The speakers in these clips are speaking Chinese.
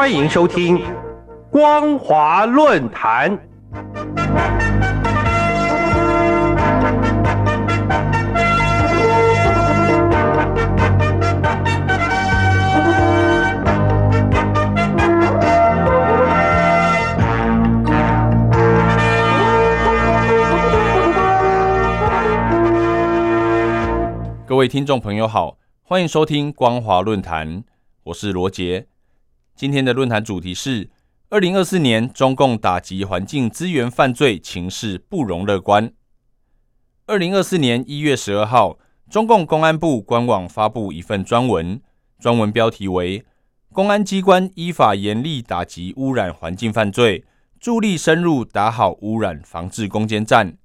欢迎收听《光华论坛》。各位听众朋友好，欢迎收听光华论坛，我是罗杰。今天的论坛主题是：二零二四年中共打击环境资源犯罪情势不容乐观。二零二四年一月十二号，中共公安部官网发布一份专文，专文标题为“公安机关依法严厉打击污染环境犯罪，助力深入打好污染防治攻坚战”。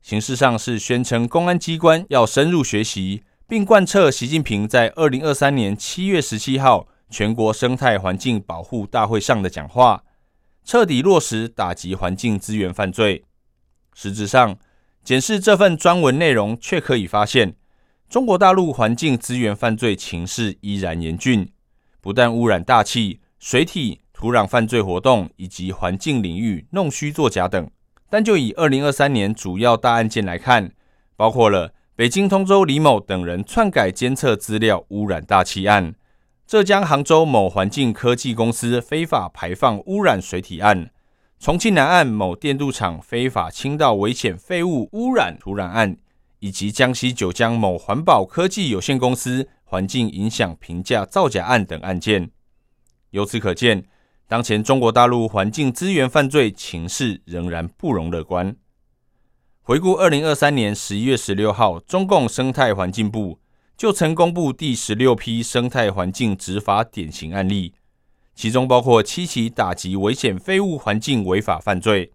形式上是宣称公安机关要深入学习。并贯彻习近平在二零二三年七月十七号全国生态环境保护大会上的讲话，彻底落实打击环境资源犯罪。实质上，检视这份专文内容，却可以发现，中国大陆环境资源犯罪情势依然严峻，不但污染大气、水体、土壤犯罪活动以及环境领域弄虚作假等。但就以二零二三年主要大案件来看，包括了。北京通州李某等人篡改监测资料污染大气案，浙江杭州某环境科技公司非法排放污染水体案，重庆南岸某电镀厂非法倾倒危险废物污染土壤案，以及江西九江某环保科技有限公司环境影响评价造假案等案件。由此可见，当前中国大陆环境资源犯罪情势仍然不容乐观。回顾二零二三年十一月十六号，中共生态环境部就曾公布第十六批生态环境执法典型案例，其中包括七起打击危险废物环境违法犯罪，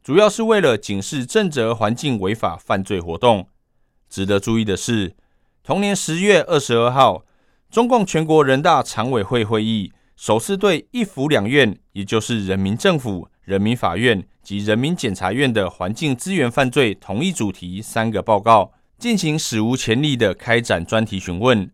主要是为了警示正则环境违法犯罪活动。值得注意的是，同年十月二十二号，中共全国人大常委会会议首次对一府两院，也就是人民政府。人民法院及人民检察院的环境资源犯罪同一主题三个报告进行史无前例的开展专题询问，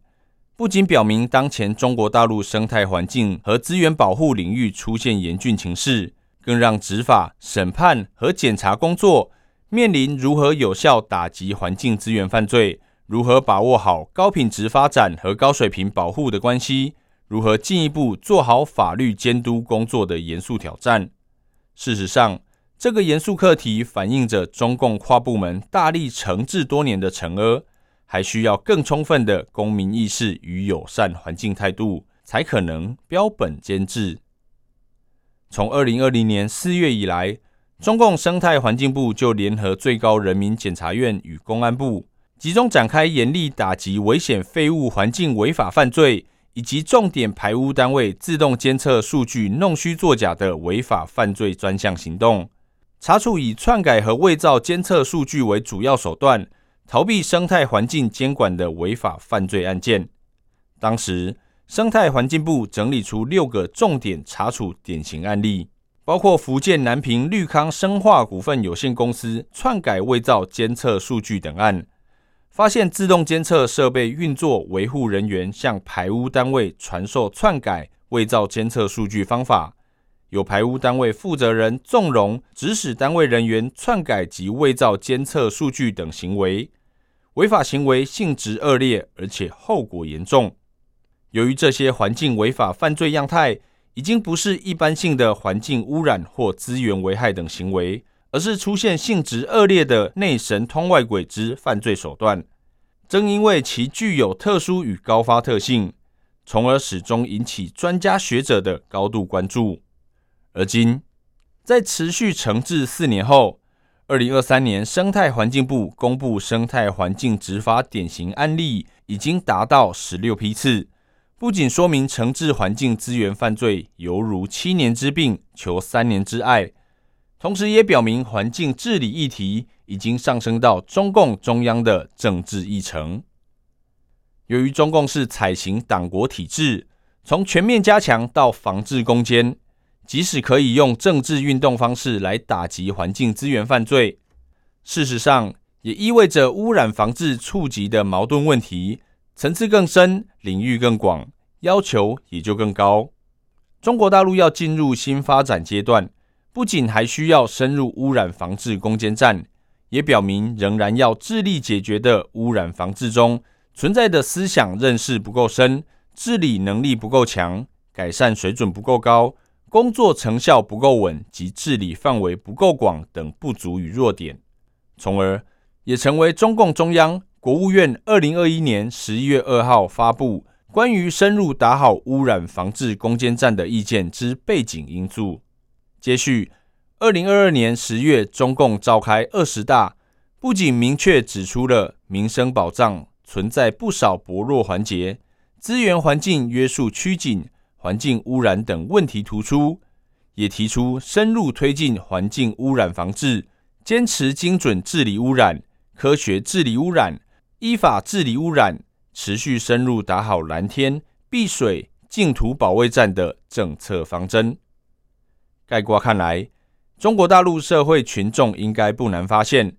不仅表明当前中国大陆生态环境和资源保护领域出现严峻情势，更让执法、审判和检察工作面临如何有效打击环境资源犯罪、如何把握好高品质发展和高水平保护的关系、如何进一步做好法律监督工作的严肃挑战。事实上，这个严肃课题反映着中共跨部门大力惩治多年的惩恶，还需要更充分的公民意识与友善环境态度，才可能标本兼治。从二零二零年四月以来，中共生态环境部就联合最高人民检察院与公安部，集中展开严厉打击危险废物环境违法犯罪。以及重点排污单位自动监测数据弄虚作假的违法犯罪专项行动，查处以篡改和伪造监测数据为主要手段，逃避生态环境监管的违法犯罪案件。当时，生态环境部整理出六个重点查处典型案例，包括福建南平绿康生化股份有限公司篡改伪造监测数据等案。发现自动监测设备运作维护人员向排污单位传授篡改伪造监测数据方法，有排污单位负责人纵容指使单位人员篡改及伪造监测数据等行为，违法行为性质恶劣，而且后果严重。由于这些环境违法犯罪样态已经不是一般性的环境污染或资源危害等行为。而是出现性质恶劣的内神通外鬼之犯罪手段，正因为其具有特殊与高发特性，从而始终引起专家学者的高度关注。而今，在持续惩治四年后，二零二三年生态环境部公布生态环境执法典型案例已经达到十六批次，不仅说明惩治环境资源犯罪犹如七年之病求三年之爱。同时，也表明环境治理议题已经上升到中共中央的政治议程。由于中共是采行党国体制，从全面加强到防治攻坚，即使可以用政治运动方式来打击环境资源犯罪，事实上也意味着污染防治触及的矛盾问题层次更深、领域更广，要求也就更高。中国大陆要进入新发展阶段，不仅还需要深入污染防治攻坚战，也表明仍然要致力解决的污染防治中存在的思想认识不够深、治理能力不够强、改善水准不够高、工作成效不够稳及治理范围不够广等不足与弱点，从而也成为中共中央、国务院二零二一年十一月二号发布。关于深入打好污染防治攻坚战的意见之背景因素。接续，二零二二年十月，中共召开二十大，不仅明确指出了民生保障存在不少薄弱环节，资源环境约束趋紧，环境污染等问题突出，也提出深入推进环境污染防治，坚持精准治理污染、科学治理污染、依法治理污染。持续深入打好蓝天、碧水、净土保卫战的政策方针。概括看来，中国大陆社会群众应该不难发现，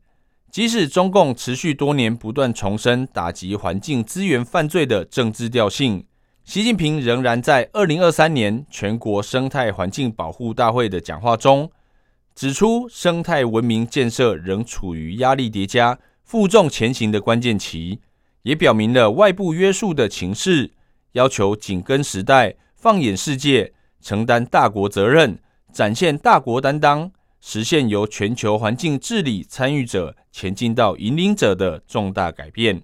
即使中共持续多年不断重申打击环境资源犯罪的政治调性，习近平仍然在二零二三年全国生态环境保护大会的讲话中，指出生态文明建设仍处于压力叠加、负重前行的关键期。也表明了外部约束的情势，要求紧跟时代、放眼世界、承担大国责任、展现大国担当、实现由全球环境治理参与者前进到引领者的重大改变。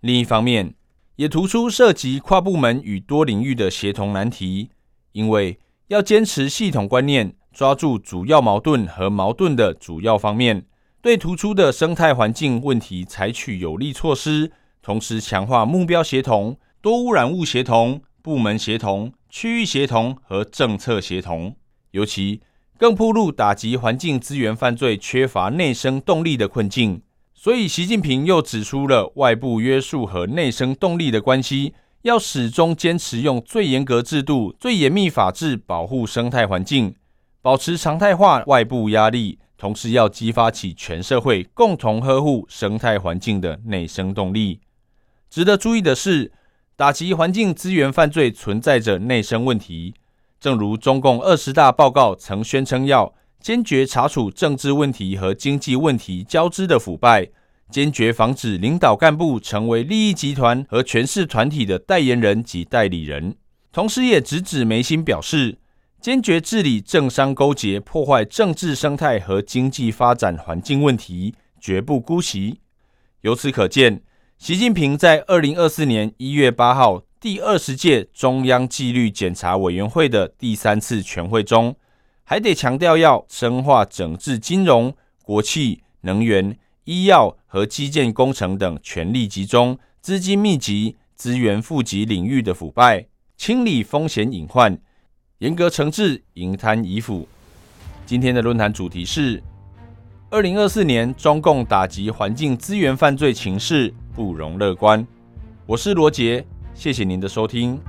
另一方面，也突出涉及跨部门与多领域的协同难题，因为要坚持系统观念，抓住主要矛盾和矛盾的主要方面，对突出的生态环境问题采取有力措施。同时强化目标协同、多污染物协同、部门协同、区域协同和政策协同，尤其更铺路打击环境资源犯罪缺乏内生动力的困境。所以，习近平又指出了外部约束和内生动力的关系，要始终坚持用最严格制度、最严密法治保护生态环境，保持常态化外部压力，同时要激发起全社会共同呵护生态环境的内生动力。值得注意的是，打击环境资源犯罪存在着内生问题。正如中共二十大报告曾宣称，要坚决查处政治问题和经济问题交织的腐败，坚决防止领导干部成为利益集团和权势团体的代言人及代理人。同时，也直指眉心，表示坚决治理政商勾结、破坏政治生态和经济发展环境问题，绝不姑息。由此可见。习近平在二零二四年一月八号第二十届中央纪律检查委员会的第三次全会中，还得强调要深化整治金融、国企、能源、医药和基建工程等权力集中、资金密集、资源富集领域的腐败，清理风险隐患，严格惩治营贪遗腐。今天的论坛主题是。二零二四年，中共打击环境资源犯罪情势不容乐观。我是罗杰，谢谢您的收听。